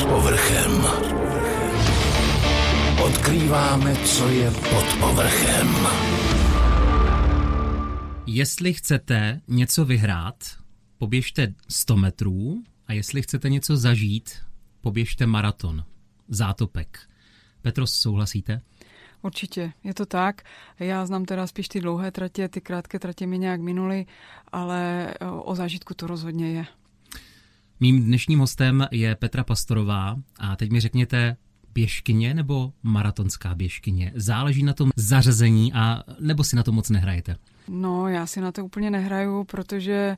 Pod povrchem. Odkrýváme, co je pod povrchem. Jestli chcete něco vyhrát, poběžte 100 metrů a jestli chcete něco zažít, poběžte maraton, zátopek. Petros, souhlasíte? Určitě, je to tak. Já znám teda spíš ty dlouhé tratě, ty krátké tratě mi nějak minuly, ale o zážitku to rozhodně je. Mým dnešním hostem je Petra Pastorová a teď mi řekněte, běžkyně nebo maratonská běžkyně? Záleží na tom zařazení a nebo si na to moc nehrajete? No, já si na to úplně nehraju, protože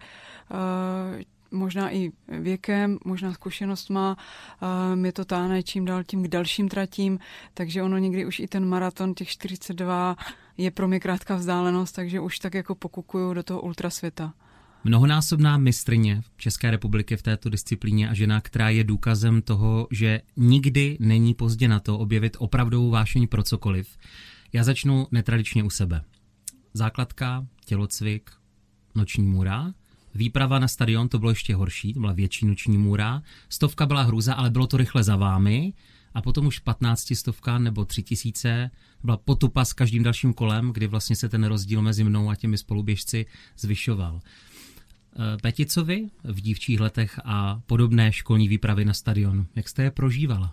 uh, možná i věkem, možná zkušenostma, uh, mě to táhne čím dál tím k dalším tratím, takže ono někdy už i ten maraton těch 42 je pro mě krátká vzdálenost, takže už tak jako pokukuju do toho ultrasvěta. Mnohonásobná mistrně České republiky v této disciplíně a žena, která je důkazem toho, že nikdy není pozdě na to objevit opravdovou vášení pro cokoliv. Já začnu netradičně u sebe. Základka, tělocvik, noční můra. Výprava na stadion to bylo ještě horší, to byla větší noční můra. Stovka byla hruza, ale bylo to rychle za vámi. A potom už 15 stovka nebo 3000 byla potupa s každým dalším kolem, kdy vlastně se ten rozdíl mezi mnou a těmi spoluběžci zvyšoval. Eh, Peticovi v dívčích letech a podobné školní výpravy na stadion. Jak jste je prožívala?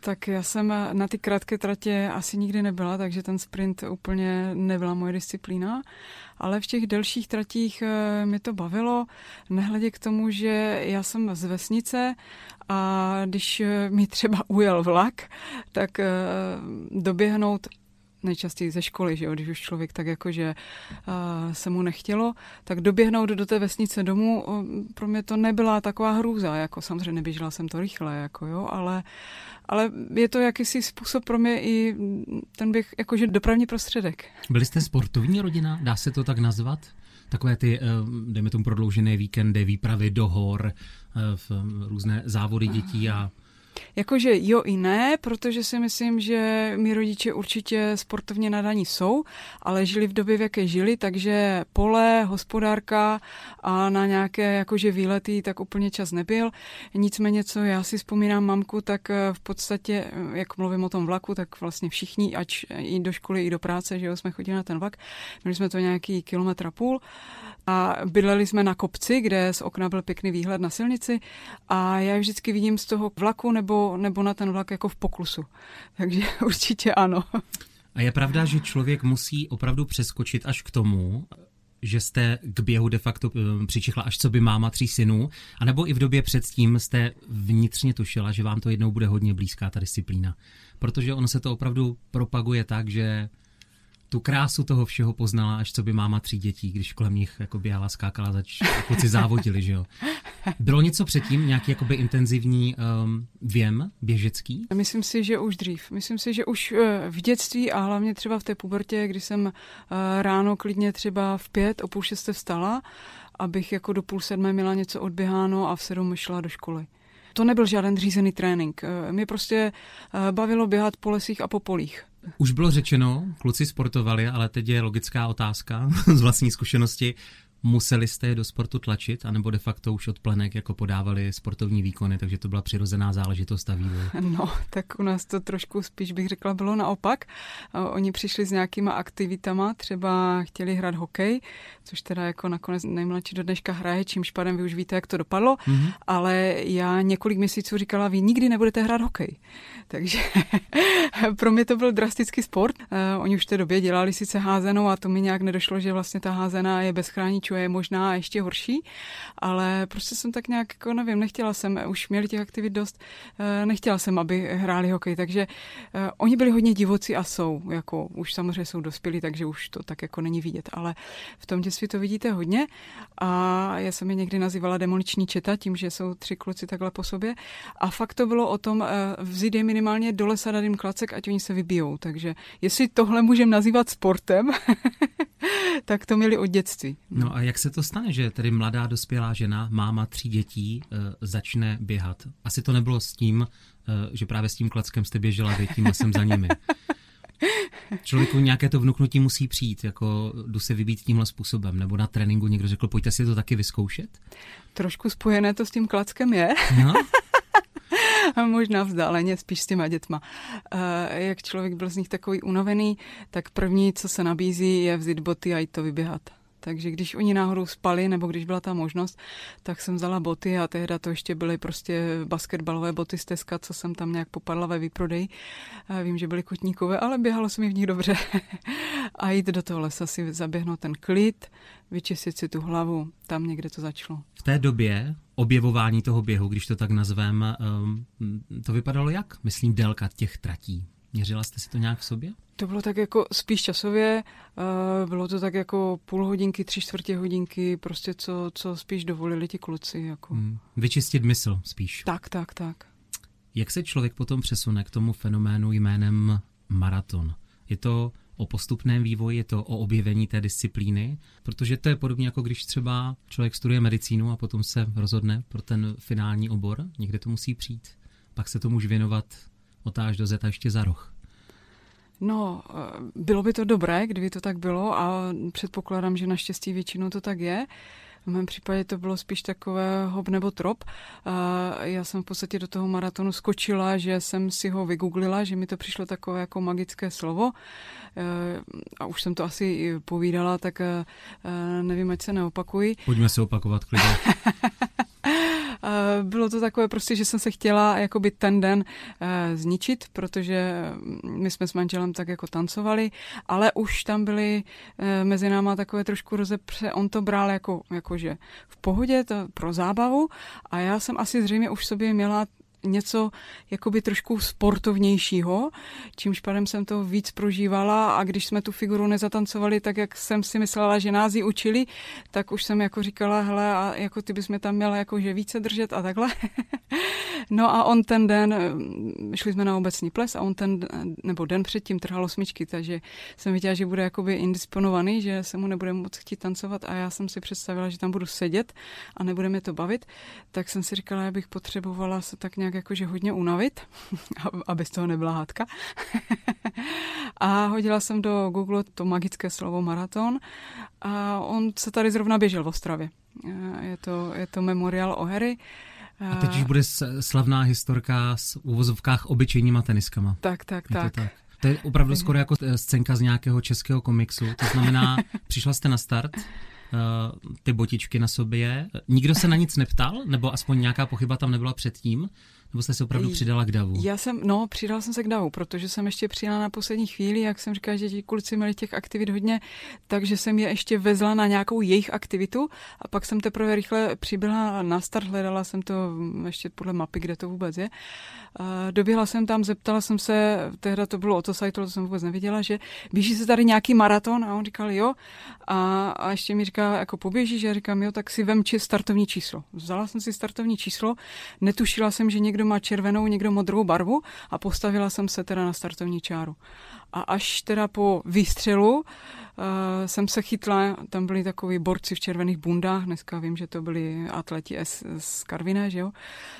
Tak já jsem na ty krátké tratě asi nikdy nebyla, takže ten sprint úplně nebyla moje disciplína, ale v těch delších tratích eh, mi to bavilo, nehledě k tomu, že já jsem z vesnice a když eh, mi třeba ujel vlak, tak doběhnout nejčastěji ze školy, že jo, když už člověk tak jako, že uh, se mu nechtělo, tak doběhnout do té vesnice domů, uh, pro mě to nebyla taková hrůza, jako samozřejmě neběžela jsem to rychle, jako jo, ale, ale je to jakýsi způsob pro mě i ten bych, jakože dopravní prostředek. Byli jste sportovní rodina, dá se to tak nazvat? takové ty, dejme tomu prodloužené víkendy, výpravy do hor, v různé závody dětí a Jakože jo i ne, protože si myslím, že mi rodiče určitě sportovně nadaní jsou, ale žili v době, v jaké žili, takže pole, hospodárka a na nějaké jakože výlety tak úplně čas nebyl. Nicméně, co já si vzpomínám mamku, tak eh, v podstatě, eh, jak mluvím o tom vlaku, tak vlastně všichni, ať i do školy, i do práce, že jo, jsme chodili na ten vlak, měli jsme to nějaký kilometr a půl a bydleli jsme na kopci, kde z okna byl pěkný výhled na silnici a já vždycky vidím z toho vlaku nebo, nebo na ten vlak jako v poklusu. Takže určitě ano. A je pravda, že člověk musí opravdu přeskočit až k tomu, že jste k běhu de facto eh, přičichla až co by máma tří synů, anebo i v době předtím jste vnitřně tušila, že vám to jednou bude hodně blízká ta disciplína. Protože ono se to opravdu propaguje tak, že tu krásu toho všeho poznala, až co by máma tří dětí, když kolem nich jako běhala, skákala, zač kluci závodili, že jo. Bylo něco předtím, nějaký jakoby intenzivní um, věm běžecký? Myslím si, že už dřív. Myslím si, že už uh, v dětství a hlavně třeba v té pubertě, kdy jsem uh, ráno klidně třeba v pět, o půl šesté vstala, abych jako do půl sedmé měla něco odběháno a v sedm šla do školy. To nebyl žádný řízený trénink. Uh, mě prostě bavilo běhat po lesích a po polích. Už bylo řečeno, kluci sportovali, ale teď je logická otázka z vlastní zkušenosti. Museli jste je do sportu tlačit, anebo de facto už od plenek jako podávali sportovní výkony, takže to byla přirozená záležitost a vývoj? No, tak u nás to trošku spíš bych řekla bylo naopak. Oni přišli s nějakýma aktivitama, třeba chtěli hrát hokej, což teda jako nakonec nejmladší do dneška hraje, čímž pádem vy už víte, jak to dopadlo, mm-hmm. ale já několik měsíců říkala, vy nikdy nebudete hrát hokej. Takže pro mě to byl drastický sport. Oni už v té době dělali sice házenou a to mi nějak nedošlo, že vlastně ta házená je bez chráničů je možná ještě horší, ale prostě jsem tak nějak, jako nevím, nechtěla jsem, už měli těch aktivit dost, eh, nechtěla jsem, aby hráli hokej, takže uh, oni byli hodně divoci a jsou, jako už samozřejmě jsou dospělí, takže už to tak jako není vidět, ale v tom dětství to vidíte hodně a já jsem je někdy nazývala demoliční četa, tím, že jsou tři kluci takhle po sobě a fakt to bylo o tom uh, vzít je minimálně do lesa dát jim klacek, ať oni se vybijou, takže jestli tohle můžeme nazývat sportem, tak to měli od dětství. No a jak se to stane, že tedy mladá dospělá žena, máma tří dětí, e, začne běhat? Asi to nebylo s tím, e, že právě s tím klackem jste běžela vy tím jsem za nimi. Člověku nějaké to vnuknutí musí přijít, jako jdu se vybít tímhle způsobem, nebo na tréninku někdo řekl, pojďte si to taky vyzkoušet? Trošku spojené to s tím klackem je. No. Možná vzdáleně, spíš s těma dětma. Eh, jak člověk byl z nich takový unavený, tak první, co se nabízí, je vzít boty a jít to vyběhat. Takže když oni náhodou spali, nebo když byla ta možnost, tak jsem vzala boty a tehda to ještě byly prostě basketbalové boty z Teska, co jsem tam nějak popadla ve výprodeji. Vím, že byly kotníkové, ale běhalo se mi v nich dobře. a jít do toho lesa si zaběhnout ten klid, vyčistit si tu hlavu, tam někde to začalo. V té době objevování toho běhu, když to tak nazvem, ehm, to vypadalo jak? Myslím délka těch tratí. Měřila jste si to nějak v sobě? To bylo tak jako spíš časově, uh, bylo to tak jako půl hodinky, tři čtvrtě hodinky, prostě co, co spíš dovolili ti kluci. Jako. Hmm. Vyčistit mysl spíš. Tak, tak, tak. Jak se člověk potom přesune k tomu fenoménu jménem maraton? Je to o postupném vývoji, je to o objevení té disciplíny, protože to je podobně jako když třeba člověk studuje medicínu a potom se rozhodne pro ten finální obor, někde to musí přijít. Pak se tomu může věnovat otáž do zeta ještě za roh. No, eh, bylo by to dobré, kdyby to tak bylo a předpokládám, že naštěstí většinou to tak je. V mém případě to bylo spíš takové hop nebo trop. Já jsem v podstatě do toho maratonu skočila, že jsem si ho vygooglila, že mi to přišlo takové jako magické slovo. Eh, a už jsem to asi povídala, tak eh, nevím, ať se neopakuji. Pojďme se opakovat klidně. bylo to takové prostě, že jsem se chtěla jakoby ten den eh, zničit, protože my jsme s manželem tak jako tancovali, ale už tam byly eh, mezi náma takové trošku rozepře, on to bral jako, jakože v pohodě, to pro zábavu a já jsem asi zřejmě už sobě měla něco jakoby trošku sportovnějšího, čímž pádem jsem to víc prožívala a když jsme tu figuru nezatancovali tak, jak jsem si myslela, že nás ji učili, tak už jsem jako říkala, hele, a jako ty bys mě tam měla jakože více držet a takhle. no a on ten den, šli jsme na obecní ples a on ten, nebo den předtím trhal osmičky, takže jsem viděla, že bude jakoby indisponovaný, že se mu nebude moc chtít tancovat a já jsem si představila, že tam budu sedět a nebude mě to bavit, tak jsem si říkala, že bych potřebovala se tak nějak tak jakože hodně unavit, aby z toho nebyla hádka. a hodila jsem do Google to magické slovo maraton a on se tady zrovna běžel v Ostravě. Je to, je to memoriál o Harry. A teď už bude slavná historka s uvozovkách obyčejníma teniskama. Tak, tak, tak. To, tak. to je opravdu skoro jako eh, scénka z nějakého českého komiksu. To znamená, přišla jste na start, ty botičky na sobě. Nikdo se na nic neptal? Nebo aspoň nějaká pochyba tam nebyla předtím? Nebo jste se opravdu přidala k davu? Já jsem, no, přidala jsem se k davu, protože jsem ještě přijela na poslední chvíli, jak jsem říkala, že ti kluci měli těch aktivit hodně, takže jsem je ještě vezla na nějakou jejich aktivitu a pak jsem teprve rychle přibyla na start, hledala jsem to ještě podle mapy, kde to vůbec je. Doběhla jsem tam, zeptala jsem se, tehda to bylo o to jsem vůbec nevěděla, že běží se tady nějaký maraton a on říkal jo a, a ještě mi říká, jako poběžíš, já říkám jo, tak si vem či startovní číslo. Vzala jsem si startovní číslo, netušila jsem, že někdo má červenou, někdo modrou barvu a postavila jsem se teda na startovní čáru. A až teda po výstřelu uh, jsem se chytla, tam byli takový borci v červených bundách, dneska vím, že to byli atleti z, z Karviné, že jo,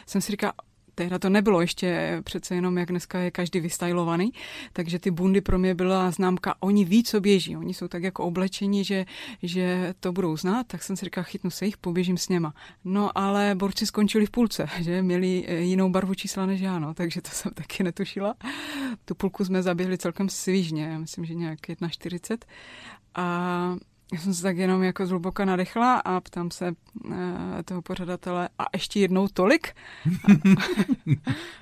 jsem si říkala, tehda to nebylo ještě přece jenom, jak dneska je každý vystajlovaný, takže ty bundy pro mě byla známka, oni ví, co běží, oni jsou tak jako oblečení, že, že to budou znát, tak jsem si říkala, chytnu se jich, poběžím s něma. No ale borci skončili v půlce, že měli eh, jinou barvu čísla než já, no, takže to jsem taky netušila. Tu půlku jsme zaběhli celkem svižně, myslím, že nějak 1,40 a já jsem se tak jenom jako zhluboka nadechla a ptám se uh, toho pořadatele a ještě jednou tolik?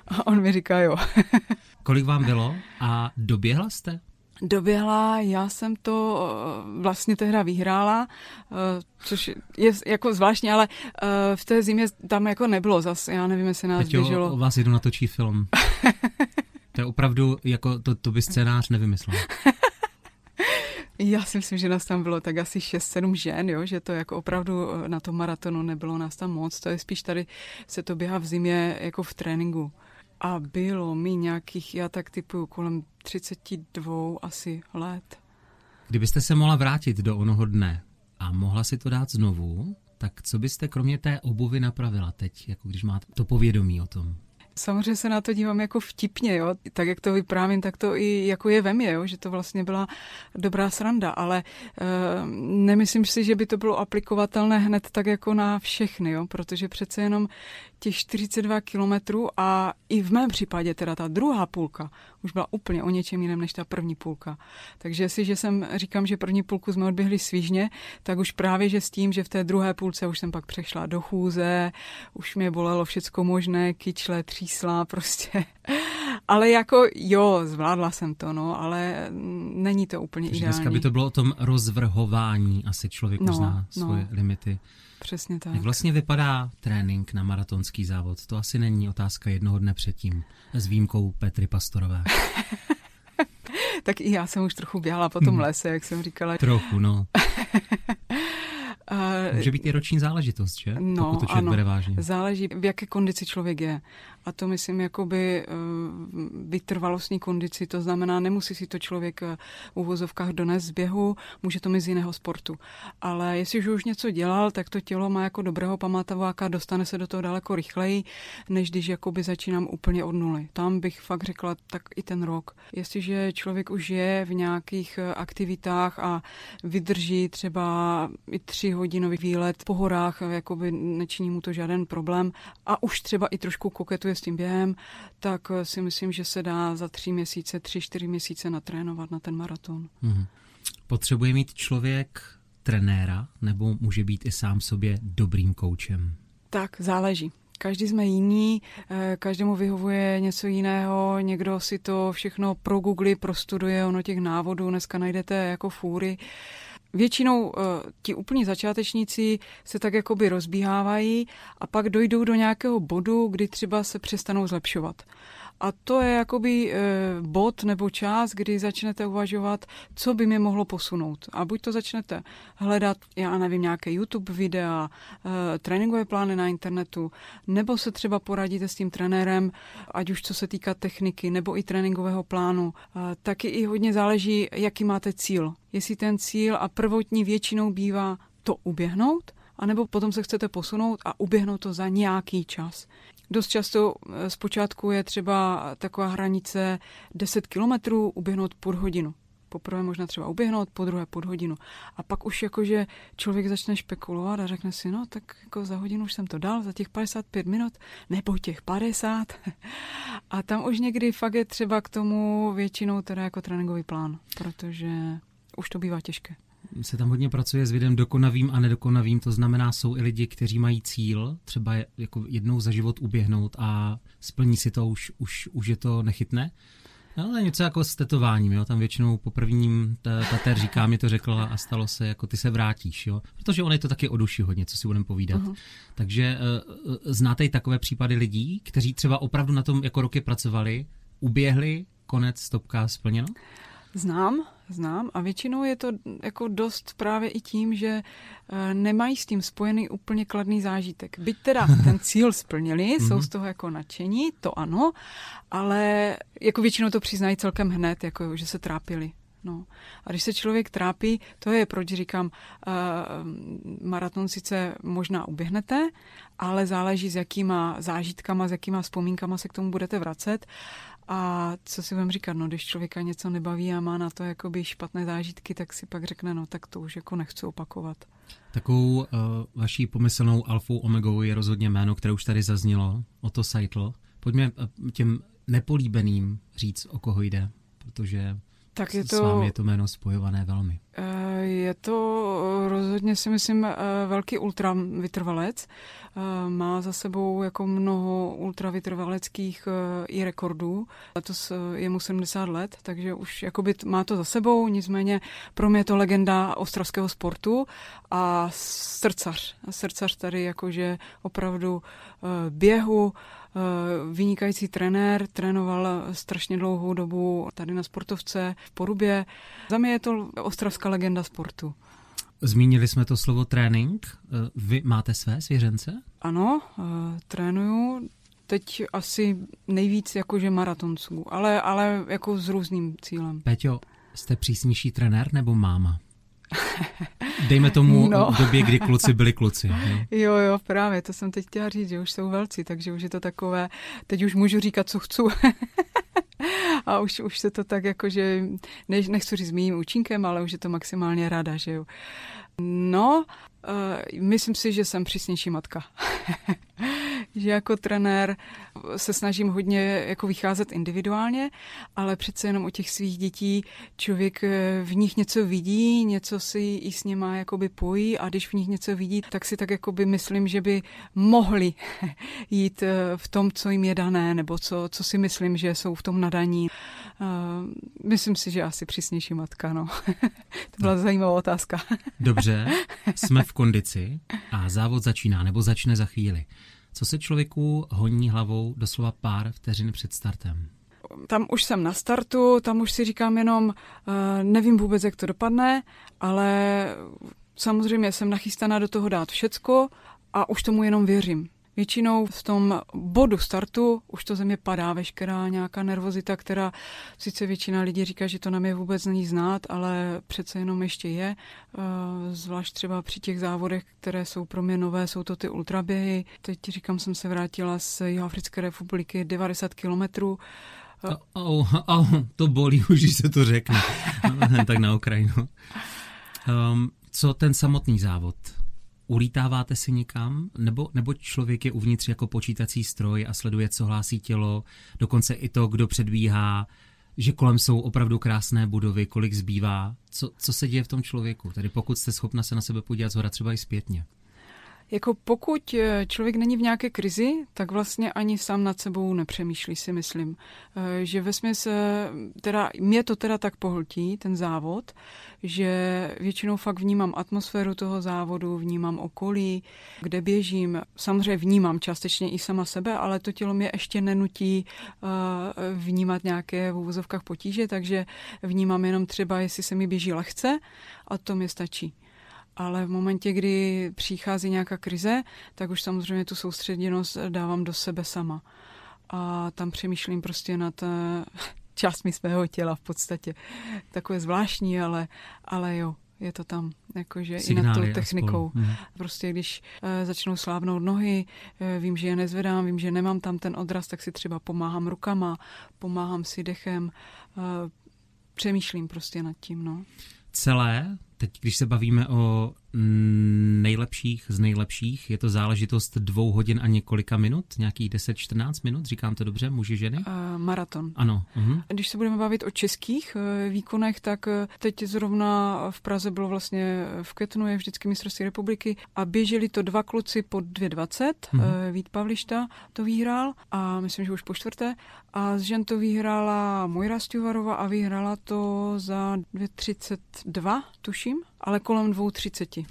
a on mi říká jo. Kolik vám bylo a doběhla jste? Doběhla, já jsem to eh, vlastně tehda vyhrála, eh, což je jako zvláštní, ale v té zimě tam jako nebylo zase, já nevím, jestli nás Peťo, běželo. o vás jedu natočí film. to je opravdu, jako to, to by scénář nevymyslel. Já si myslím, že nás tam bylo tak asi 6-7 žen, jo? že to jako opravdu eh, na tom maratonu nebylo nás tam moc. To je spíš tady se to běhá v zimě jako v tréninku. A bylo mi nějakých, já tak typu kolem 32 asi let. Kdybyste se mohla vrátit do onoho dne a mohla si to dát znovu, tak co byste kromě té obuvy napravila teď, jako když máte to povědomí o tom? Samozřejmě se na to dívám jako vtipně, jo. Tak jak to vyprávím, tak to i jako je ve mně, jo, že to vlastně byla dobrá sranda, ale e, nemyslím si, že by to bylo aplikovatelné hned tak jako na všechny, jo, protože přece jenom těch 42 kilometrů a i v mém případě teda ta druhá půlka už byla úplně o něčem jiném než ta první půlka. Takže jestliže jsem říkám, že první půlku jsme odběhli svížně, tak už právě, že s tím, že v té druhé půlce už jsem pak přešla do chůze, už mě bolelo všecko možné, kyčle, třísla, prostě. ale jako jo, zvládla jsem to, no, ale není to úplně Takže ideální. Dneska by to bylo o tom rozvrhování, asi člověk no, uzná no. svoje limity. Přesně tak. Jak vlastně vypadá trénink na maratonský závod? To asi není otázka jednoho dne předtím, s výjimkou Petry Pastorové. tak i já jsem už trochu běhala po tom hmm. lese, jak jsem říkala. Trochu, no. Může být i roční záležitost, že? No, Pokud to člověk ano. bere vážně. Záleží, v jaké kondici člověk je. A to myslím jakoby eh, vytrvalostní kondici, to znamená, nemusí si to člověk v uvozovkách donést z běhu, může to mít z jiného sportu. Ale jestliže už něco dělal, tak to tělo má jako dobrého pamatováka, dostane se do toho daleko rychleji, než když jakoby začínám úplně od nuly. Tam bych fakt řekla tak i ten rok. Jestliže člověk už je v nějakých eh, aktivitách a vydrží třeba i tři hodinový výlet po horách, jakoby nečiní mu to žádný problém a už třeba i trošku koketuje s tím během, tak si myslím, že se dá za tři měsíce, tři, čtyři měsíce natrénovat na ten maraton. Mm-hmm. Potřebuje mít člověk trenéra nebo může být i sám sobě dobrým koučem? Tak, záleží. Každý jsme jiný, eh, každému vyhovuje něco jiného, někdo si to všechno pro Google prostuduje, ono těch návodů dneska najdete jako fůry. Většinou uh, ti úplní začátečníci se tak jakoby rozbíhávají a pak dojdou do nějakého bodu, kdy třeba se přestanou zlepšovat. A to je jakoby e, bod nebo čas, kdy začnete uvažovat, co by mě mohlo posunout. A buď to začnete hledat, já nevím, nějaké YouTube videa, e, tréninkové plány na internetu, nebo se třeba poradíte s tím trenérem, ať už co se týká techniky, nebo i tréninkového plánu. E, taky i hodně záleží, jaký máte cíl. Jestli ten cíl a prvotní většinou bývá to uběhnout, anebo potom se chcete posunout a uběhnout to za nějaký čas. Dost často eh, zpočátku je třeba taková hranice 10 kilometrů uběhnout pod hodinu. Poprvé možná třeba uběhnout, po druhé pod hodinu. A pak už jakože člověk začne špekulovat a řekne si, no tak jako za hodinu už jsem to dal, za těch 55 minut, nebo těch 50. A tam už někdy fakt je třeba k tomu většinou teda jako tréninkový plán, protože už to bývá těžké se tam hodně pracuje s videm dokonavým a nedokonavým, to znamená, jsou i lidi, kteří mají cíl, třeba jako jednou za život uběhnout a splní si to, už, už, už je to nechytné. No, ale něco jako s tetováním, jo? tam většinou po prvním tater říká, mi to řekla a stalo se, jako ty se vrátíš, jo? protože on je to taky o duši hodně, co si budeme povídat. Uh-huh. Takže uh, znáte i takové případy lidí, kteří třeba opravdu na tom jako roky pracovali, uběhli, konec, stopka, splněno? Znám, znám a většinou je to jako dost právě i tím, že eh, nemají s tím spojený úplně kladný zážitek. Byť teda ten cíl splnili, jsou z toho jako nadšení, to ano, ale jako většinou to přiznají celkem hned, jako že se trápili. No. A když se člověk trápí, to je proč říkám, uh, maraton sice možná uběhnete, ale záleží s jakýma zážitkama, s jakýma vzpomínkama se k tomu budete vracet. A co si budeme říkat, no, když člověka něco nebaví a má na to jakoby špatné zážitky, tak si pak řekne, no, tak to už jako nechci opakovat. Takovou uh, vaší pomyslnou alfou omegou je rozhodně jméno, které už tady zaznělo, Otto Seitl. Pojďme uh, těm nepolíbeným říct, o koho jde, protože tak je to, s vámi je to jméno spojované velmi. Eh, to rozhodně si myslím velký ultra vytrvalec. Má za sebou jako mnoho ultravytrvaleckých i rekordů. Letos je mu 70 let, takže už jakoby má to za sebou, nicméně pro mě je to legenda ostravského sportu a srdcař. Srdcař tady jakože opravdu běhu, vynikající trenér, trénoval strašně dlouhou dobu tady na sportovce v Porubě. Za mě je to ostravská legenda sportu. Zmínili jsme to slovo trénink. Eh, vy máte své svěřence? Ano, uh, trénuju teď asi nejvíc jakože maratonců, ale, ale jako s různým cílem. Peťo, jste přísnější trenér nebo máma? Dejme tomu no. v době, kdy kluci byli kluci. Jo? jo, jo, právě, to jsem teď chtěla říct, že už jsou velcí, takže už je to takové, teď už můžu říkat, co chci. a už, už se to tak jako, že ne, nechci říct mým účinkem, ale už je to maximálně rada, že jo. No, uh, myslím si, že jsem přísnější matka. že jako trenér se snažím hodně jako vycházet individuálně, ale přece jenom u těch svých dětí člověk eh, v nich něco vidí, něco si i s nima jakoby pojí a když v nich něco vidí, tak si tak jakoby myslím, že by mohli jít eh, v tom, co jim je dané, nebo co, co si myslím, že jsou v tom nadaní. Uh, myslím si, že asi přísnější matka, no. to byla no. zajímavá otázka. Dobře, jsme v kondici a závod začíná, nebo začne za chvíli. Co se člověku honí hlavou doslova pár vteřin před startem? Tam už jsem na startu, tam už si říkám jenom, uh, nevím vůbec, jak to dopadne, ale samozřejmě jsem nachystaná do toho dát všecko a už tomu jenom věřím. Většinou v tom bodu startu už to země padá, veškerá nějaká nervozita, která sice většina lidí říká, že to nám je vůbec není znát, ale přece jenom ještě je. Eh, zvlášť třeba při těch závodech, které jsou pro mě nové, jsou to ty ultraběhy. Teď říkám, jsem se vrátila z Jihoafrické republiky 90 kilometrů. Au, au, to bolí už, když se to řekne. tak na Ukrajinu. Um, co ten samotný závod? Ulítáváte si někam, nebo, nebo člověk je uvnitř jako počítací stroj a sleduje, co hlásí tělo, dokonce i to, kdo předbíhá, že kolem jsou opravdu krásné budovy, kolik zbývá, co, co se děje v tom člověku, tedy pokud jste schopna se na sebe podívat zhora třeba i zpětně. Jako pokud eh, člověk není v nějaké krizi, tak vlastně ani sám nad sebou nepřemýšlí, si myslím. Eh, že ve smyslu, teda, mě to teda tak pohltí, ten závod, že většinou fakt vnímám atmosféru toho závodu, vnímám okolí, kde běžím. Samozřejmě vnímám částečně i sama sebe, ale to tělo mě ještě nenutí eh, vnímat nějaké v úvozovkách potíže, takže vnímám jenom třeba, jestli se mi běží lehce a to mi stačí ale v momentě, kdy přichází nějaká krize, tak už samozřejmě tu soustředěnost dávám do sebe sama. A tam přemýšlím prostě nad eh, částmi svého těla v podstatě. Takové zvláštní, ale, ale jo, je to tam, jakože i nad tou technikou. Hmm. Prostě když uh, začnou slávnout nohy, uh, vím, že je nezvedám, vím, že nemám tam ten odraz, tak si třeba pomáhám rukama, pomáhám si dechem, uh, přemýšlím prostě nad tím, no. Celé teď, když se bavíme o nejlepších z nejlepších, je to záležitost dvou hodin a několika minut, nějakých 10-14 minut, říkám to dobře, muži, ženy? Uh, maraton. Ano. Uh-huh. Když se budeme bavit o českých uh, výkonech, tak uh, teď zrovna v Praze bylo vlastně v Ketnu je vždycky mistrovství republiky a běželi to dva kluci po 2.20, uh-huh. uh, Vít Pavlišta to vyhrál a myslím, že už po čtvrté a z žen to vyhrála Mojra Stuvarova a vyhrála to za 2.32, tuším ale kolem 2.30.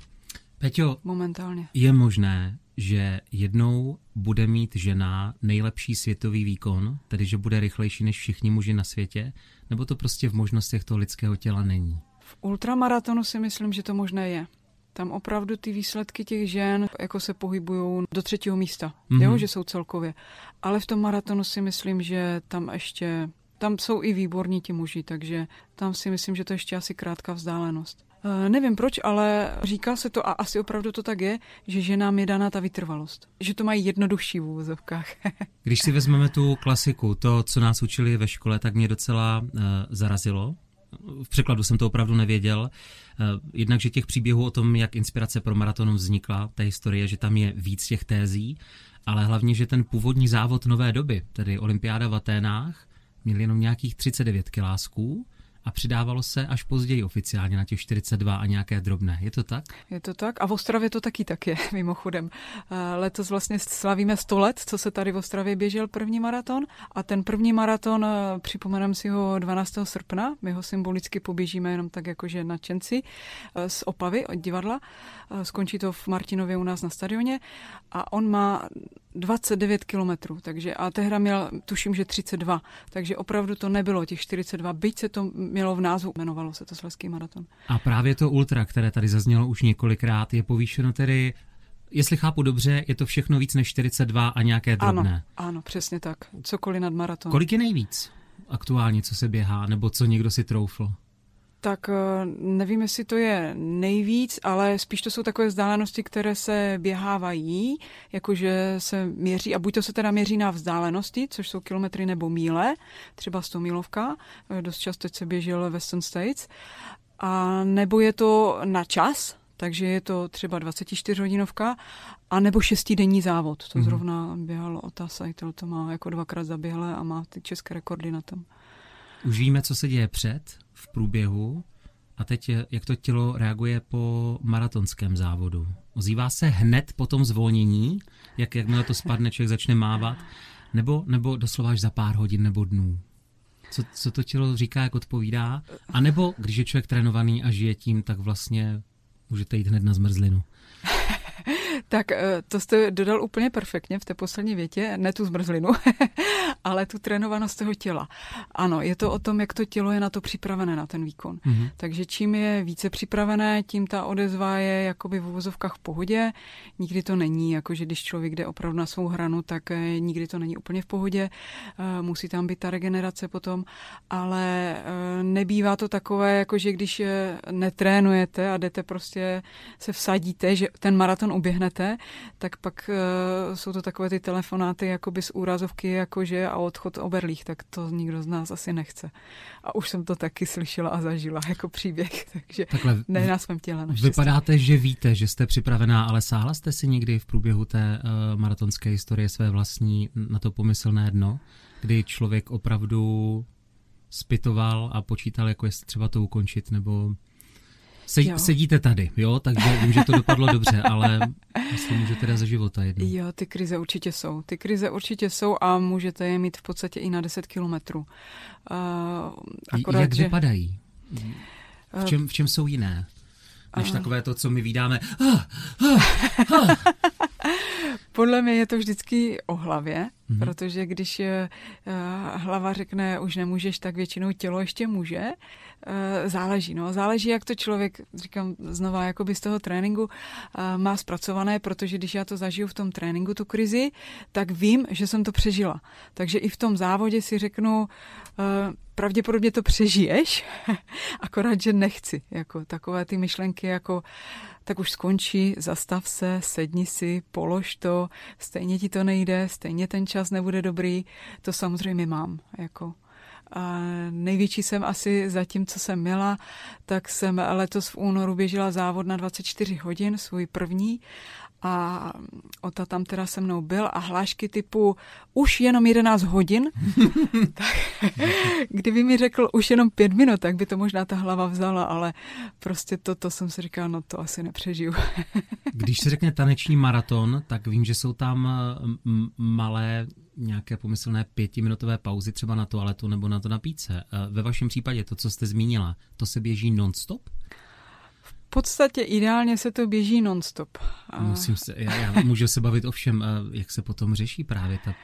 Peťo, momentálně. je možné, že jednou bude mít žena nejlepší světový výkon, tedy že bude rychlejší než všichni muži na světě, nebo to prostě v možnostech toho lidského těla není? V ultramaratonu si myslím, že to možné je. Tam opravdu ty výsledky těch žen jako se pohybují do třetího místa, mm-hmm. jo, že jsou celkově. Ale v tom maratonu si myslím, že tam ještě, tam jsou i výborní ti muži, takže tam si myslím, že to ještě asi krátká vzdálenost. Uh, nevím proč, ale říká se to a asi opravdu to tak je, že ženám je daná ta vytrvalost. Že to mají jednodušší v úvozovkách. Když si vezmeme tu klasiku, to, co nás učili ve škole, tak mě docela uh, zarazilo. V překladu jsem to opravdu nevěděl. Uh, jednak, že těch příběhů o tom, jak inspirace pro maraton vznikla, té historie, že tam je víc těch tézí, ale hlavně, že ten původní závod nové doby, tedy olympiáda v Aténách, měl jenom nějakých 39 kilásků, a přidávalo se až později oficiálně na těch 42 a nějaké drobné. Je to tak? Je to tak a v Ostravě to taky tak je, mimochodem. Eh, letos vlastně slavíme 100 let, co se tady v Ostravě běžel první maraton a ten první maraton, eh, připomenám si ho 12. srpna, my ho symbolicky poběžíme jenom tak jakože nadšenci eh, z Opavy od divadla. Skončí to v Martinově u nás na stadioně a on má 29 kilometrů, takže a tehda měl, tuším, že 32, takže opravdu to nebylo těch 42, byť se to mělo v názvu, jmenovalo se to Slezský maraton. A právě to ultra, které tady zaznělo už několikrát, je povýšeno tedy Jestli chápu dobře, je to všechno víc než 42 a nějaké drobné. Ano, ano, přesně tak. Cokoliv nad maraton. Kolik je nejvíc aktuálně, co se běhá, nebo co někdo si troufl? Tak eh, nevím, jestli to je nejvíc, ale spíš to jsou takové vzdálenosti, které se běhávají, jakože se měří, a buď to se teda měří na vzdálenosti, což jsou kilometry nebo míle, třeba 100 mílovka, eh, dost často se běžel Western States, a nebo je to na čas, takže je to třeba 24 hodinovka, a nebo šestidenní závod. To mm-hmm. zrovna běhal Ota Saitel, to má jako dvakrát zaběhle a má ty české rekordy na tom. Už víme, co se děje před, v průběhu, a teď jak to tělo reaguje po maratonském závodu. Ozývá se hned po tom zvolnění, jak, jakmile to spadne, člověk začne mávat, nebo, nebo doslova až za pár hodin nebo dnů? Co, co to tělo říká, jak odpovídá? A nebo když je člověk trénovaný a žije tím, tak vlastně můžete jít hned na zmrzlinu. tak eh, to jste dodal úplně perfektně v té poslední větě, ne tu zmrzlinu, ale tu trénovanost toho těla. Ano, je to o tom, jak to tělo je na to připravené, na ten výkon. Mm-hmm. Takže čím je více připravené, tím ta odezva je jakoby v uvozovkách v pohodě. Nikdy to není, jakože když člověk jde opravdu na svou hranu, tak eh, nikdy to není úplně v pohodě. Eh, musí tam být ta regenerace potom, ale nebývá to takové, jakože když netrénujete a jdete prostě se vsadíte, že ten maraton uběhnete, tak pak uh, jsou to takové ty telefonáty jakoby z úrazovky, jakože a odchod oberlých, tak to nikdo z nás asi nechce. A už jsem to taky slyšela a zažila jako příběh, takže Takhle, ne na svém těle. Naštěstí. Vypadáte, že víte, že jste připravená, ale sáhla jste si někdy v průběhu té uh, maratonské historie své vlastní na to pomyslné dno, kdy člověk opravdu spitoval a počítal, jako jestli třeba to ukončit, nebo se, sedíte tady, jo, takže vím, že to dopadlo dobře, ale myslím, může teda za života jednou. Jo, ty krize určitě jsou. Ty krize určitě jsou a můžete je mít v podstatě i na 10 kilometrů. Uh, akorát, Jak že... vypadají? V čem, v čem jsou jiné? Než uh, takové to, co my vydáme. Ah, ah, ah. Podle mě je to vždycky o hlavě, mm-hmm. protože když uh, hlava řekne, už nemůžeš, tak většinou tělo ještě může. Uh, záleží, no. Záleží, jak to člověk, říkám znova, jakoby z toho tréninku uh, má zpracované, protože když já to zažiju v tom tréninku, tu krizi, tak vím, že jsem to přežila. Takže i v tom závodě si řeknu, uh, pravděpodobně to přežiješ, akorát, že nechci. Jako takové ty myšlenky, jako tak už skončí, zastav se, sedni si, polož to, stejně ti to nejde, stejně ten čas nebude dobrý, to samozřejmě mám. Jako. A největší jsem asi za tím, co jsem měla, tak jsem letos v únoru běžela závod na 24 hodin, svůj první a Ota tam teda se mnou byl a hlášky typu už jenom 11 hodin, tak kdyby mi řekl už jenom pět minut, tak by to možná ta hlava vzala, ale prostě to, to jsem si říkal, no to asi nepřežiju. Když se řekne taneční maraton, tak vím, že jsou tam malé nějaké pomyslné pětiminutové pauzy třeba na toaletu nebo na to na píce. Ve vašem případě to, co jste zmínila, to se běží non-stop? podstatě ideálně se to běží nonstop. Musím se, já, já můžu se bavit o všem, jak se potom řeší právě ta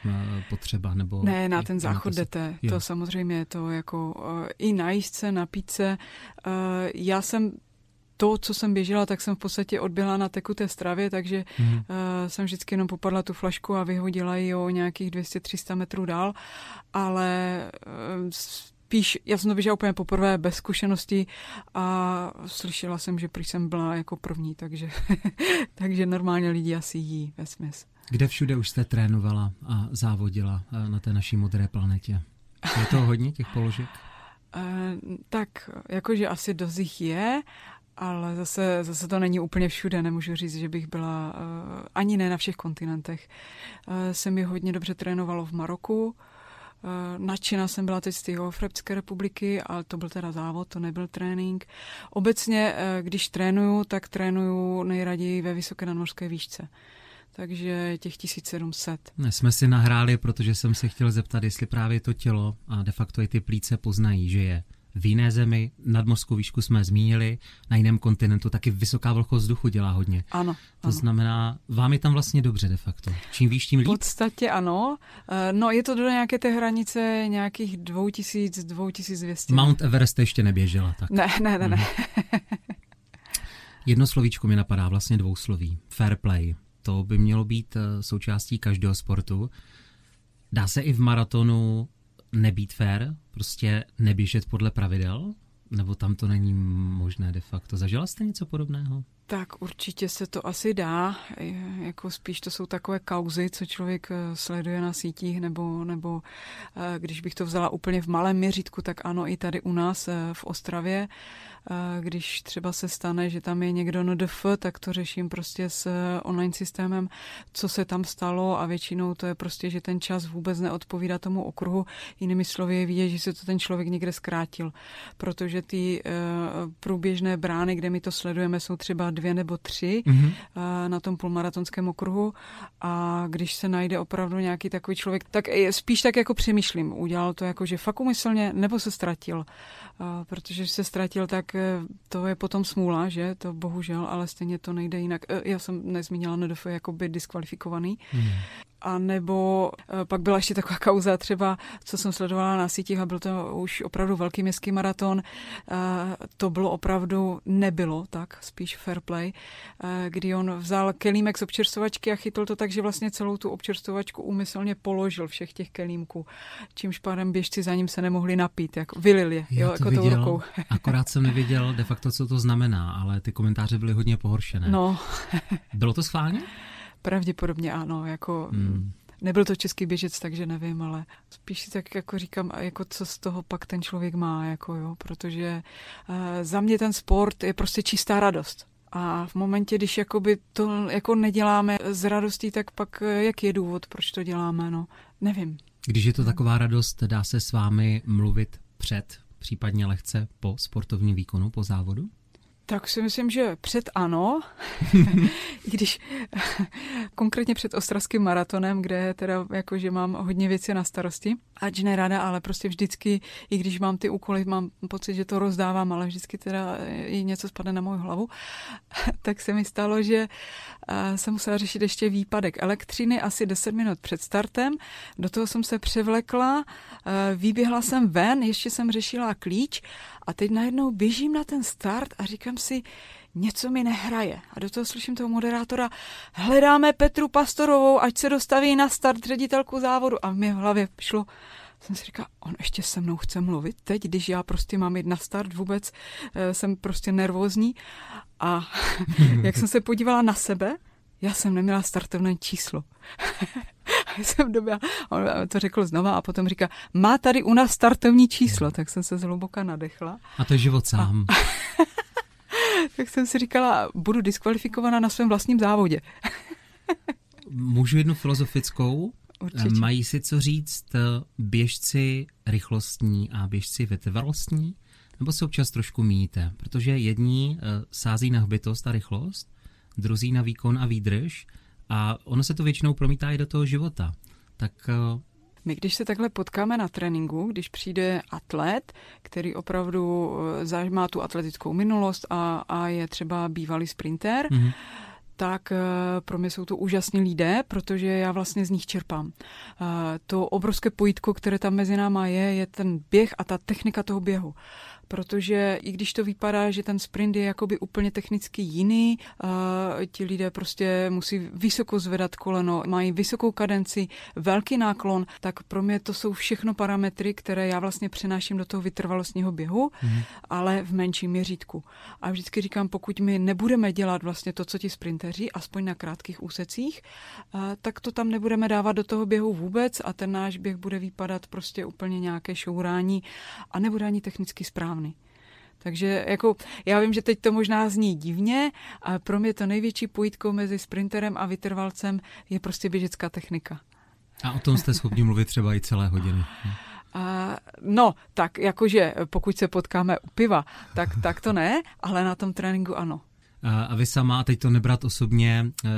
potřeba, nebo... Ne, na ten záchod to jdete, jo. to samozřejmě je to jako i na jízdce, na píce. Já jsem to, co jsem běžela, tak jsem v podstatě odběhla na tekuté stravě, takže mm. uh, jsem vždycky jenom popadla tu flašku a vyhodila ji o nějakých 200-300 metrů dál, ale uh, spíš, já jsem to běžela úplně poprvé bez zkušenosti a slyšela jsem, že prý jsem byla jako první, takže, takže normálně lidi asi jí ve směs. Kde všude už jste trénovala a závodila eh, na té naší modré planetě? Je to hodně těch položek? Tak, jakože asi dost jich je, ale zase, zase to není úplně všude, nemůžu říct, že bych byla uh, ani ne na všech kontinentech. Uh, se mi hodně dobře trénovalo v Maroku, Eh, nadšená jsem byla teď z té Freppské republiky, ale to byl teda závod, to nebyl trénink. Obecně, eh, když trénuju, tak trénuju nejraději ve vysoké nadmořské výšce takže těch 1700. Ne, jsme si nahráli, protože jsem se chtěl zeptat, jestli právě to tělo a de facto i ty plíce poznají, že je v jiné zemi, nadmořskou výšku jsme zmínili, na jiném kontinentu taky vysoká vlhkost vzduchu dělá hodně. Ano. To ano. znamená, vám je tam vlastně dobře de facto. Čím výš, tím líp? V podstatě ano. Eh, no je to do nějaké té hranice nějakých 2000, 2200. Mount Everest ještě neběžela, tak. Ne, ne, ne, ne. Mhm. Jedno slovíčko mi napadá, vlastně dvou sloví. Fair play. To by mělo být eh, součástí každého sportu. Dá se i v maratonu nebýt fair, prostě neběžet podle pravidel? nebo tam to není možné de facto. Zažila jste něco podobného? Tak určitě se to asi dá, jako spíš to jsou takové kauzy, co člověk eh, sleduje na sítích, nebo, nebo eh, když bych to vzala úplně v malém měřítku, tak ano, i tady u nás eh, v Ostravě když třeba se stane, že tam je někdo NDF, tak to řeším prostě s online systémem, co se tam stalo a většinou to je prostě, že ten čas vůbec neodpovídá tomu okruhu. Jinými slovy je vidět, že se to ten člověk někde zkrátil, protože ty uh, průběžné brány, kde my to sledujeme, jsou třeba dvě nebo tři mm-hmm. na tom půlmaratonském okruhu a když se najde opravdu nějaký takový člověk, tak spíš tak jako přemýšlím, udělal to jako, že fakt umyslně nebo se ztratil, protože se ztratil, tak to je potom smůla, že? To bohužel, ale stejně to nejde jinak. E, já jsem nezmínila NDF jako by diskvalifikovaný. Hmm. A nebo e, pak byla ještě taková kauza třeba, co jsem sledovala na sítích a byl to už opravdu velký městský maraton. To bylo opravdu, nebylo tak, spíš fair play, kdy on vzal kelímek z občerstvovačky a chytl to tak, že vlastně celou tu občerstvovačku úmyslně položil všech těch kelímků, čímž pádem běžci za ním se nemohli napít, jako vylil je, jo, jako viděl, tou rukou. akorát jsem nevěděl de facto, co to znamená, ale ty komentáře byly hodně pohoršené. No. Bylo to schválně? Pravděpodobně ano, jako... Hmm. Nebyl to český běžec, takže nevím, ale spíš si tak jako říkám, jako co z toho pak ten člověk má, jako jo, protože uh, za mě ten sport je prostě čistá radost. A v momentě, když jakoby to jako neděláme z radostí, tak pak eh, jak je důvod, proč to děláme, no, nevím. Když je to taková radost, dá se s vámi mluvit před, případně lehce po sportovním výkonu, po závodu? Tak si myslím, že před ano, i když konkrétně před Ostravským maratonem, kde teda jakože mám hodně věcí na starosti, ať nerada, ale prostě vždycky, i když mám ty úkoly, mám pocit, že to rozdávám, ale vždycky teda i něco spadne na moju hlavu, tak se mi stalo, že jsem musela řešit ještě výpadek elektřiny asi 10 minut před startem, do toho jsem se převlekla, vyběhla jsem ven, ještě jsem řešila klíč a teď najednou běžím na ten start a říkám si, něco mi nehraje. A do toho slyším toho moderátora, hledáme Petru Pastorovou, ať se dostaví na start ředitelku závodu. A mi v hlavě šlo, jsem si říkal, on ještě se mnou chce mluvit teď, když já prostě mám jít na start vůbec, eh, jsem prostě nervózní. A jak jsem se podívala na sebe, já jsem neměla startovné číslo. a jsem době, on to řekl znova a potom říká, má tady u nás startovní číslo, tak jsem se zhluboka nadechla. A to je život sám. A, tak jsem si říkala, budu diskvalifikovaná na svém vlastním závodě. Můžu jednu filozofickou? Určitě. Mají si co říct eh, běžci rychlostní a běžci vytrvalostní? Nebo se občas trošku míjíte? Protože jední eh, sází na hbitost a rychlost, druzí na výkon a výdrž a ono se to většinou promítá i do toho života. Tak eh, my, když se takhle potkáme na tréninku, když přijde atlet, který opravdu eh, má tu atletickou minulost a, a je třeba bývalý sprinter, mm-hmm tak eh, pro mě jsou to úžasní lidé, protože já vlastně z nich čerpám. To obrovské pojítko, které tam mezi náma je, je ten běh a ta technika toho běhu protože i když to vypadá, že ten sprint je jakoby úplně technicky jiný, ti lidé prostě musí vysoko zvedat koleno, mají vysokou kadenci, velký náklon, tak pro mě to jsou všechno parametry, které já vlastně přenáším do toho vytrvalostního běhu, mm. ale v menším měřítku. A vždycky říkám, pokud my nebudeme dělat vlastně to, co ti sprinteři, aspoň na krátkých úsecích, tak to tam nebudeme dávat do toho běhu vůbec a ten náš běh bude vypadat prostě úplně nějaké šourání a nebude ani technicky správný správný. Takže jako, já vím, že teď to možná zní divně, ale pro mě to největší pojítko mezi sprinterem a vytrvalcem je prostě běžecká technika. A o tom jste schopni mluvit třeba i celé hodiny. A, no, tak jakože pokud se potkáme u piva, tak, tak to ne, ale na tom tréninku ano. A, vy sama, a teď to nebrat osobně, eh,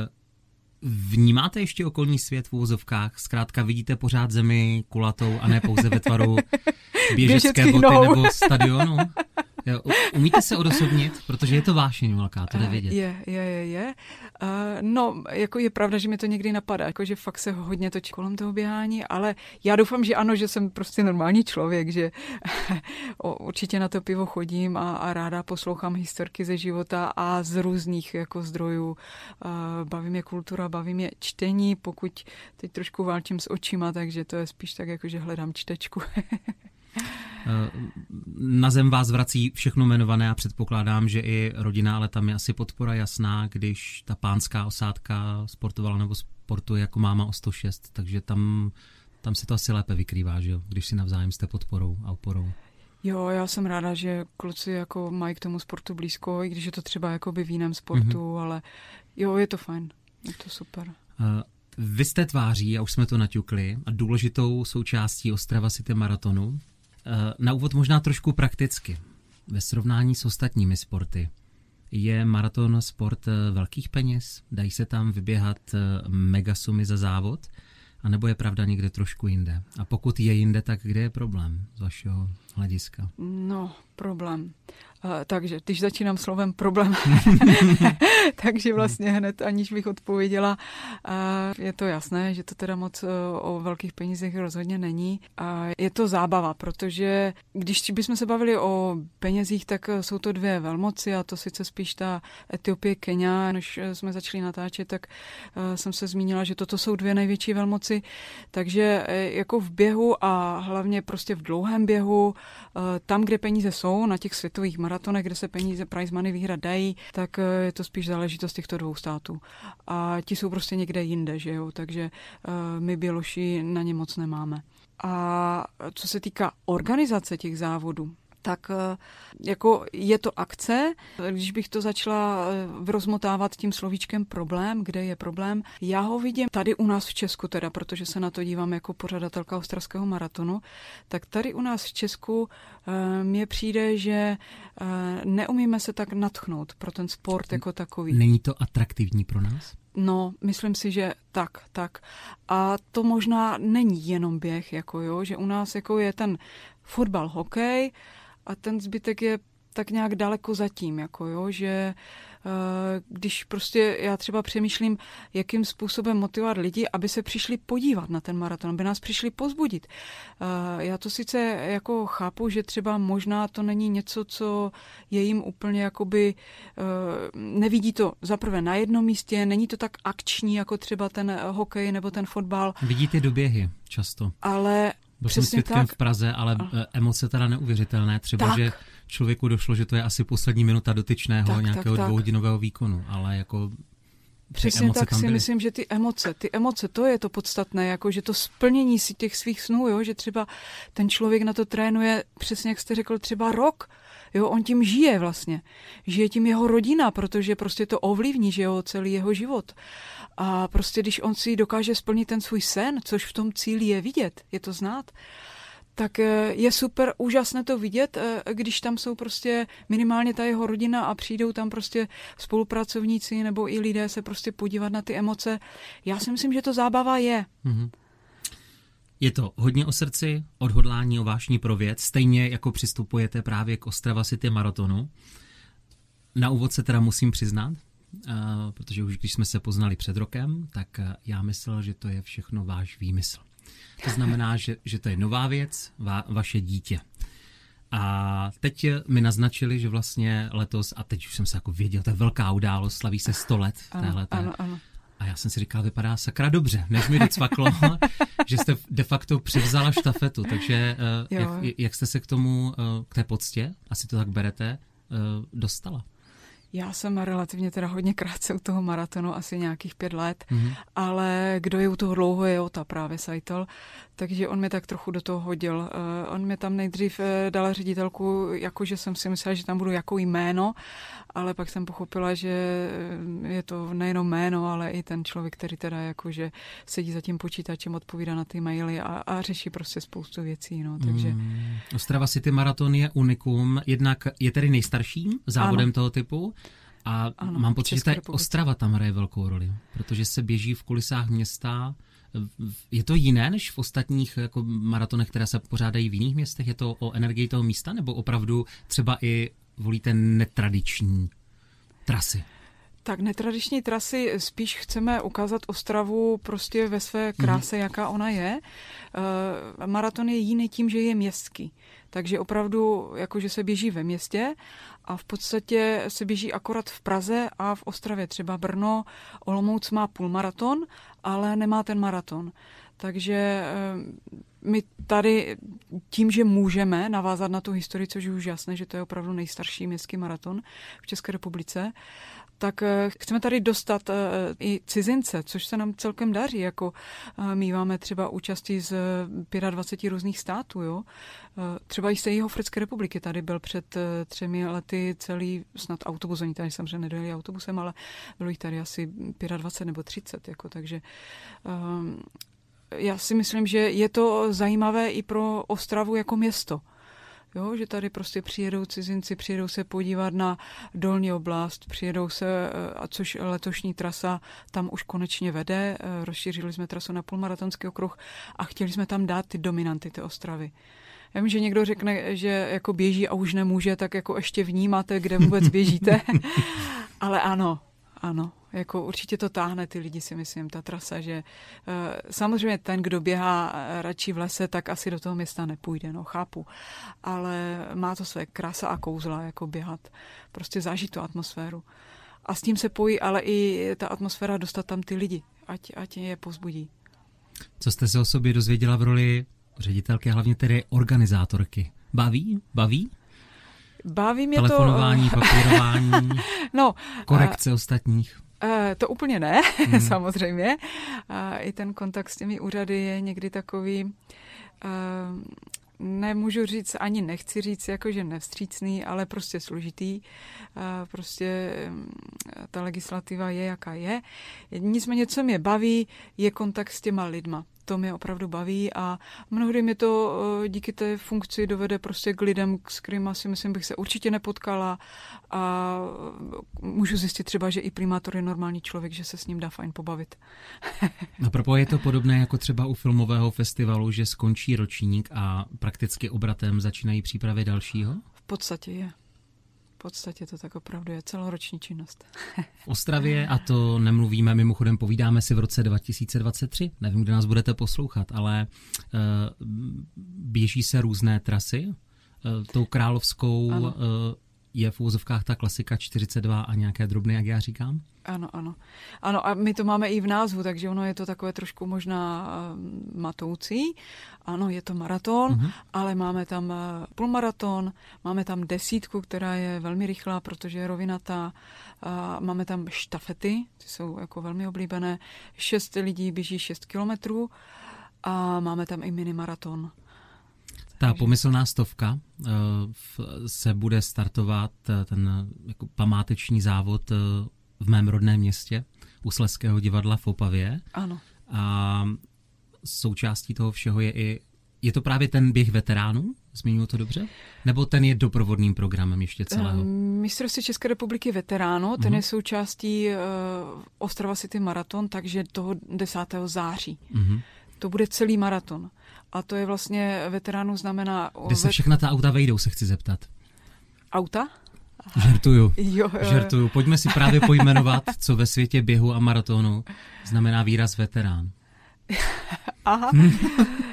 Vnímáte ještě okolní svět v úvozovkách? Zkrátka vidíte pořád zemi kulatou a ne pouze ve tvaru běžecké boty nohou. nebo stadionu? Jo, umíte se odosobnit, protože je to vášeň velká, to jde eh, vědět. Je, je, je, je. Uh, no, jako je pravda, že mi to někdy napadá, jako že fakt se hodně točí kolem toho běhání, ale já doufám, že ano, že jsem prostě normální člověk, že určitě na to pivo chodím a, a ráda poslouchám historky ze života a z různých jako zdrojů. Uh, baví mě kultura, baví mě čtení, pokud teď trošku válčím s očima, takže to je spíš tak, jako že hledám čtečku. Na zem vás vrací všechno jmenované a předpokládám, že i rodina, ale tam je asi podpora jasná, když ta pánská osádka sportovala nebo sportuje jako máma o 106, takže tam, tam se to asi lépe vykrývá, že jo? když si navzájem jste podporou a oporou. Jo, já jsem ráda, že kluci jako mají k tomu sportu blízko, i když je to třeba jako by v jiném sportu, mm-hmm. ale jo, je to fajn, je to super. Uh, vy jste tváří, a už jsme to naťukli, a důležitou součástí Ostrava City Maratonu. Uh, na úvod možná trošku prakticky. Ve srovnání s ostatními sporty. Je maraton sport eh, velkých peněz? Dají se tam vyběhat megasumy za závod? A nebo je pravda někde trošku jinde? A pokud je jinde, tak kde je problém z vašeho hlediska? No, problém. Uh, takže, když začínám slovem problém, takže vlastně hned, aniž bych odpověděla, uh, je to jasné, že to teda moc uh, o velkých penězích rozhodně není. A je to zábava, protože když bychom se bavili o penězích, tak jsou to dvě velmoci a to sice spíš ta Etiopie, Kenia. Než jsme začali natáčet, tak jsem se zmínila, že toto jsou dvě největší velmoci, takže jako v běhu a hlavně prostě v dlouhém běhu, tam, kde peníze jsou, na těch světových maratonech, kde se peníze prize money vyhrát dají, tak eh, je to spíš záležitost těchto dvou států. A ti jsou prostě někde jinde, že jo, takže uh, my Běloši na ně moc nemáme. A co se týká organizace těch závodů, tak eh, jako je to akce. Když bych to začala eh, rozmotávat tím slovíčkem problém, kde je problém, já ho vidím tady u nás v Česku teda, protože se na to dívám jako pořadatelka Ostravského maratonu, tak tady u nás v Česku eh, mně přijde, že neumíme se tak natchnout pro ten sport jako takový. Není to atraktivní pro nás? No, myslím si, že tak, tak. A to možná není jenom běh, jako jo, že u nás jako je ten fotbal, hokej, a ten zbytek je tak nějak daleko zatím, jako jo, že eh, když prostě já třeba přemýšlím, jakým způsobem motivovat lidi, aby se přišli podívat na ten maraton, aby nás přišli pozbudit. Eh, já to sice jako chápu, že třeba možná to není něco, co je jim úplně jakoby, eh, nevidí to zaprvé na jednom místě, není to tak akční jako třeba ten hokej nebo ten fotbal. Vidíte doběhy často. Ale byl jsem svědkem tak. v Praze, ale a... Eh, emoce teda neuvěřitelné. Třeba, tak. že člověku došlo, že to je asi poslední minuta dotyčného tak, nějakého tak, dvouhodinového výkonu, ale jako Přesně tak si byly. myslím, že ty emoce, ty emoce, to je to podstatné, jako že to splnění si těch svých snů, jo, že třeba ten člověk na to trénuje, přesně jak jste řekl, třeba rok, jo, on tím žije vlastně, žije tím jeho rodina, protože prostě to ovlivní, že jo, celý jeho život. A prostě když on si dokáže splnit ten svůj sen, což v tom cíli je vidět, je to znát, tak eh, je super, úžasné to vidět, eh, když tam jsou prostě minimálně ta jeho rodina a přijdou tam prostě spolupracovníci nebo i lidé se prostě podívat na ty emoce. Já si myslím, že to zábava je. Mm-hmm. Je to hodně o srdci, odhodlání o vášní pro věc, stejně jako přistupujete právě k Ostrava City Maratonu. Na úvod se teda musím přiznat, uh, protože už když jsme se poznali před rokem, tak uh, já myslel, že to je všechno váš výmysl. To znamená, že, že to je nová věc, va, vaše dítě. A teď mi naznačili, že vlastně letos, a teď už jsem se jako věděl, to je velká událost, slaví se 100 let téhle. Ano, ano. A já jsem si říkal, vypadá sakra dobře, než mi docvaklo, že jste de facto převzala štafetu. Takže uh, jak, jak jste se k tomu, uh, k té poctě, asi to tak berete, uh, dostala? Já jsem relativně teda hodně krátce u toho maratonu, asi nějakých pět let, mm-hmm. ale kdo je u toho dlouho, je Ota právě Saitol, takže on mě tak trochu do toho hodil. Uh, on mě tam nejdřív uh, dal ředitelku, jakože jsem si myslela, že tam budu jako jméno, ale pak jsem pochopila, že eh, je to nejenom jméno, ale i ten člověk, který teda jakože sedí za tím počítačem, odpovídá na ty maily a, a řeší prostě spoustu věcí. No, takže... Mm. Ostrava City Marathon je unikum, jednak je tedy nejstarším závodem ano. toho typu, a ano, mám pocit, že ta Ostrava tam hraje velkou roli, protože se běží v kulisách města. Je to jiné než v ostatních jako maratonech, které se pořádají v jiných městech? Je to o energii toho místa, nebo opravdu třeba i volíte netradiční trasy? Tak netradiční trasy spíš chceme ukázat Ostravu prostě ve své kráse, mm. jaká ona je. Uh, maraton je jiný tím, že je městský. Takže opravdu jakože se běží ve městě a v podstatě se běží akorát v Praze a v Ostravě. Třeba Brno, Olomouc má půlmaraton, ale nemá ten maraton. Takže my tady tím, že můžeme navázat na tu historii, což je už jasné, že to je opravdu nejstarší městský maraton v České republice, tak eh, chceme tady dostat eh, i cizince, což se nám celkem daří, jako eh, míváme třeba účasti z 25 různých států, jo. Třeba i z jeho Africké republiky tady byl před třemi lety celý snad autobus, oni tady samozřejmě nedojeli autobusem, ale bylo jich tady asi 25 nebo 30, jako, takže já si myslím, že je to zajímavé i pro Ostravu jako město. Jo, že tady prostě přijedou cizinci, přijedou se podívat na dolní oblast, přijedou se, a což letošní trasa tam už konečně vede, e, rozšířili jsme trasu na půlmaratonský okruh a chtěli jsme tam dát ty dominanty, ty ostravy. Já vím, že někdo řekne, že jako běží a už nemůže, tak jako ještě vnímáte, kde vůbec běžíte. Ale ano, ano, jako určitě to táhne ty lidi, si myslím, ta trasa, že uh, samozřejmě ten, kdo běhá eh, radši v lese, tak asi do toho města nepůjde, no chápu. Ale má to své krása a kouzla, jako běhat, prostě zažít tu atmosféru. A s tím se pojí ale i ta atmosféra dostat tam ty lidi, ať, ať je pozbudí. Co jste se o sobě dozvěděla v roli ředitelky, hlavně tedy organizátorky? Baví? Baví? Baví mě Telefonování, to... papírování, no, korekce a... ostatních. Uh, to úplně ne, hmm. samozřejmě. Uh, I ten kontakt s těmi úřady je někdy takový, uh, nemůžu říct, ani nechci říct, jakože nevstřícný, ale prostě složitý. Uh, prostě um, ta legislativa je, jaká je. Nicméně, co mě baví, je kontakt s těma lidma to mě opravdu baví a mnohdy mi to eh, díky té funkci dovede prostě k lidem, s kterými si myslím, bych se určitě nepotkala a můžu zjistit třeba, že i primátor je normální člověk, že se s ním dá fajn pobavit. A propo je to podobné jako třeba u filmového festivalu, že skončí ročník a prakticky obratem začínají přípravy dalšího? V podstatě je podstatě to tak opravdu je celoroční činnost. v Ostravě, a to nemluvíme, mimochodem povídáme si v roce 2023, nevím, kde nás budete poslouchat, ale uh, běží se různé trasy. Uh, tou královskou uh, je v úzovkách ta klasika 42 a nějaké drobné, jak já říkám? Ano, ano. Ano a my to máme i v názvu, takže ono je to takové trošku možná uh, matoucí. Ano, je to maraton, uh-huh. ale máme tam uh, půlmaraton, máme tam desítku, která je velmi rychlá, protože je rovinatá. Máme tam štafety, ty jsou jako velmi oblíbené. Šest lidí běží šest kilometrů a máme tam i minimaraton. Ta pomyslná stovka uh, se bude startovat, ten jako památeční závod v mém rodném městě u Sleského divadla v Opavě. Ano. A součástí toho všeho je i, je to právě ten běh veteránů, zmiňuji to dobře? Nebo ten je doprovodným programem ještě celého? Mistrovství České republiky veteránů, ten uh-huh. je součástí uh, Ostrava City Maraton, takže toho 10. září. Uh-huh. To bude celý maraton. A to je vlastně veteránů znamená... Kde se všechna ta auta vejdou, se chci zeptat. Auta? Žertuju. Jo, jo, Žertuju. Pojďme si právě pojmenovat, co ve světě běhu a maratonu znamená výraz veterán. Aha.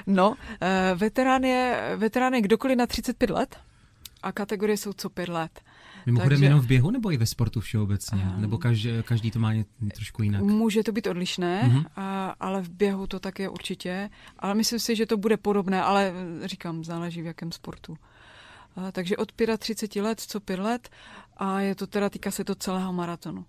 no, uh, veterán je, veterán je kdokoliv na 35 let a kategorie jsou co 5 let. Mimochodem Takže, jenom v běhu nebo i ve sportu všeobecně? Uh, nebo každý, každý to má ně, trošku jinak? Může to být odlišné, uh-huh. a, ale v běhu to tak je určitě. Ale myslím si, že to bude podobné, ale říkám, záleží v jakém sportu. A, takže od 35 let, co 5 let a je to teda, týká se to celého maratonu.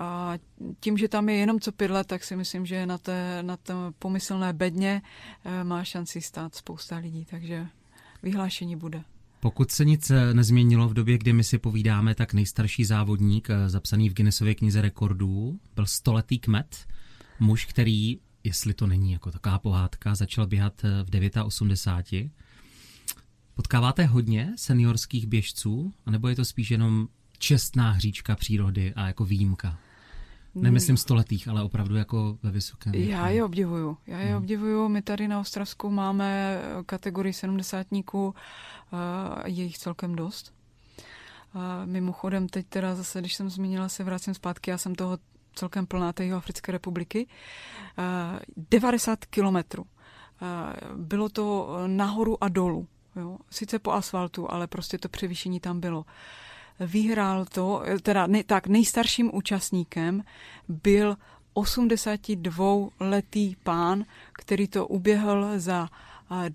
A tím, že tam je jenom co pět let, tak si myslím, že na té, na té pomyslné bedně e, má šanci stát spousta lidí, takže vyhlášení bude. Pokud se nic eh, nezměnilo v době, kdy my si povídáme, tak nejstarší závodník eh, zapsaný v Guinnessově knize rekordů byl stoletý kmet, muž, který, jestli to není jako taková pohádka, začal běhat v 89. Potkáváte hodně seniorských běžců, anebo je to spíš jenom čestná hříčka přírody a jako výjimka? Nemyslím stoletých, ale opravdu jako ve vysokém věku. Já je obdivuju. Já je hmm. obdivuju. My tady na Ostravsku máme kategorii sedmdesátníků, je jich celkem dost. A mimochodem teď teda zase, když jsem zmínila, se vracím zpátky, já jsem toho celkem plná té Africké republiky. 90 kilometrů. Bylo to nahoru a dolů. Jo. Sice po asfaltu, ale prostě to převýšení tam bylo. Vyhrál to, teda ne, tak nejstarším účastníkem byl 82-letý pán, který to uběhl za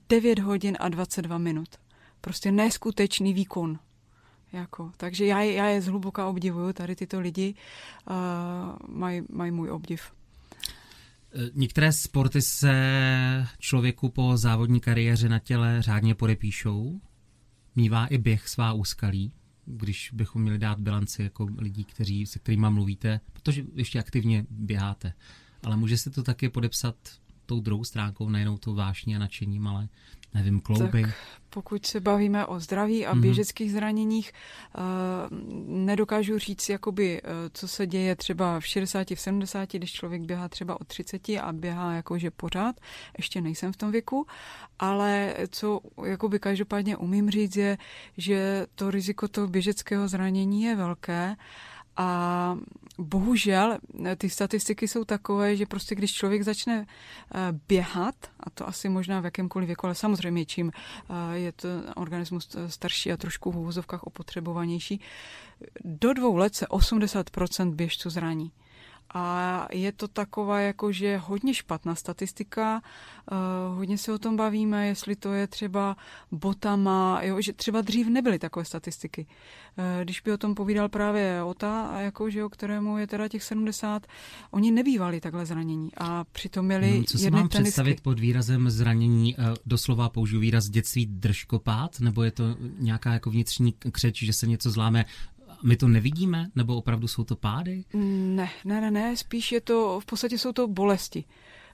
9 hodin a 22 minut. Prostě neskutečný výkon. Jako, takže já, já je zhluboka obdivuju, tady tyto lidi uh, mají maj můj obdiv. Některé sporty se člověku po závodní kariéře na těle řádně podepíšou. Mívá i běh svá úskalí, když bychom měli dát bilanci jako lidí, kteří, se kterými mluvíte, protože ještě aktivně běháte. Ale může se to taky podepsat tou druhou stránkou, nejenom tou vášní a nadšením, ale nevím, klouby. Tak pokud se bavíme o zdraví a mm-hmm. běžeckých zraněních, uh, nedokážu říct, jakoby, uh, co se děje třeba v 60, v 70, když člověk běhá třeba od 30 a běhá jakože pořád, ještě nejsem v tom věku, ale co jakoby každopádně umím říct je, že to riziko toho běžeckého zranění je velké a bohužel eh, ty statistiky jsou takové, že prostě když člověk začne eh, běhat, a to asi možná v jakémkoliv věku, ale samozřejmě čím eh, je to organismus starší a trošku v úvozovkách opotřebovanější, do dvou let se 80% běžců zraní. A je to taková jakože hodně špatná statistika, uh, hodně se o tom bavíme, jestli to je třeba botama, jo, že třeba dřív nebyly takové statistiky. Uh, když by o tom povídal právě Ota, jakože, o kterému je teda těch 70, oni nebývali takhle zranění a přitom měli no, Co si mám tenisky. představit pod výrazem zranění? Uh, doslova použiju výraz dětství držkopát, nebo je to nějaká jako vnitřní křeč, že se něco zláme my to nevidíme, nebo opravdu jsou to pády? Ne, ne, ne, ne, spíš je to, v podstatě jsou to bolesti.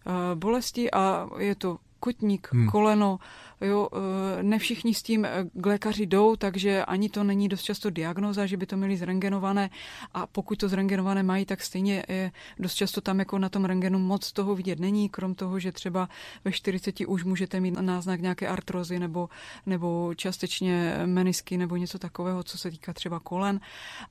Uh, bolesti a je to kotník, hmm. koleno, Jo, eh, ne všichni s tím eh, k lékaři jdou, takže ani to není dost často diagnoza, že by to měli zrengenované a pokud to zrengenované mají, tak stejně je dost často tam jako na tom rengenu moc toho vidět není, krom toho, že třeba ve 40 už můžete mít náznak nějaké artrozy nebo, nebo částečně menisky nebo něco takového, co se týká třeba kolen,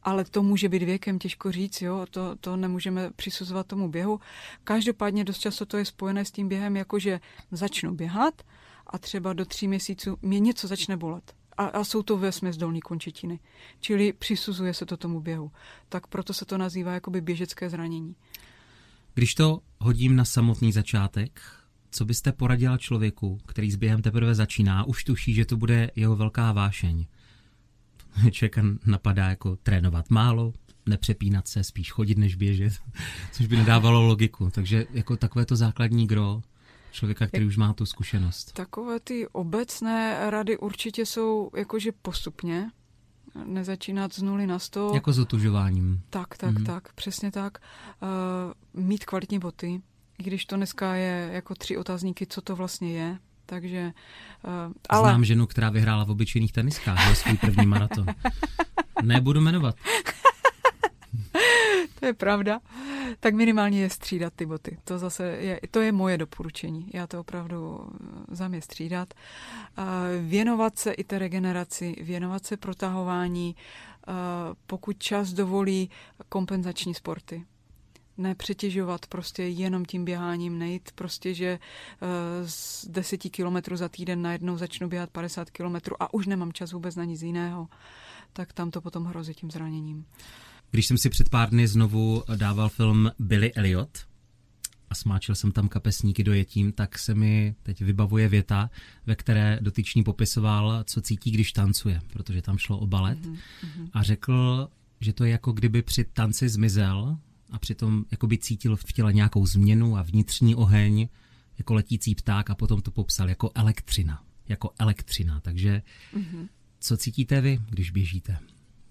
ale to může být věkem, těžko říct, jo, to, to nemůžeme přisuzovat tomu běhu. Každopádně dost často to je spojené s tím během, jakože začnu běhat, a třeba do tří měsíců mě něco začne bolet. A, a jsou to vesměs dolní končetiny. Čili přisuzuje se to tomu běhu. Tak proto se to nazývá jakoby běžecké zranění. Když to hodím na samotný začátek, co byste poradila člověku, který s během teprve začíná, už tuší, že to bude jeho velká vášeň? Člověka napadá jako trénovat málo, nepřepínat se, spíš chodit než běžet, což by nedávalo logiku. Takže jako takové to základní gro, člověka, který už má tu zkušenost. Takové ty obecné rady určitě jsou jakože postupně, nezačínat z nuly na sto. Jako s otužováním. Tak, tak, mm. tak, přesně tak. Uh, mít kvalitní boty, i když to dneska je jako tři otázníky, co to vlastně je, takže... Uh, ale... Znám ženu, která vyhrála v obyčejných teniskách, svůj první maraton. Nebudu jmenovat. To je pravda tak minimálně je střídat ty boty. To zase je, to je moje doporučení. Já to opravdu eh, za mě střídat. Věnovat se i té regeneraci, věnovat se protahování, pokud čas dovolí kompenzační sporty nepřetěžovat prostě jenom tím běháním, nejít prostě, že eh, z deseti kilometrů za týden najednou začnu běhat 50 kilometrů a už nemám čas vůbec na nic jiného, tak tam to potom hrozí tím zraněním. Když jsem si před pár dny znovu dával film Billy Elliot a smáčil jsem tam kapesníky dojetím, tak se mi teď vybavuje věta, ve které dotyčný popisoval, co cítí, když tancuje, protože tam šlo o balet mm-hmm. a řekl, že to je jako kdyby při tanci zmizel a přitom jako by cítil v těle nějakou změnu a vnitřní oheň, jako letící pták a potom to popsal jako elektřina. Jako elektřina. Takže mm-hmm. co cítíte vy, když běžíte?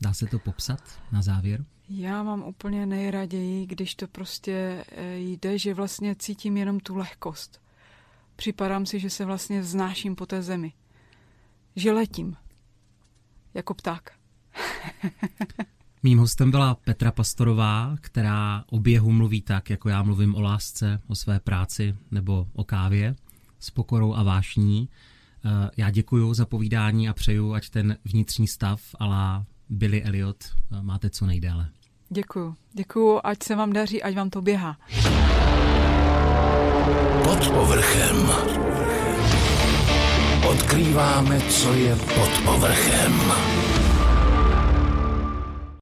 Dá se to popsat na závěr? Já mám úplně nejraději, když to prostě eh, jde, že vlastně cítím jenom tu lehkost. Připadám si, že se vlastně vznáším po té zemi. Že letím. Jako pták. Mým hostem byla Petra Pastorová, která o běhu mluví tak, jako já mluvím o lásce, o své práci nebo o kávě, s pokorou a vášní. Eh, já děkuji za povídání a přeju, ať ten vnitřní stav ala Billy Elliot máte co nejdéle. Děkuju. Děkuju, ať se vám daří, ať vám to běhá. Pod povrchem. Odkrýváme, co je pod povrchem.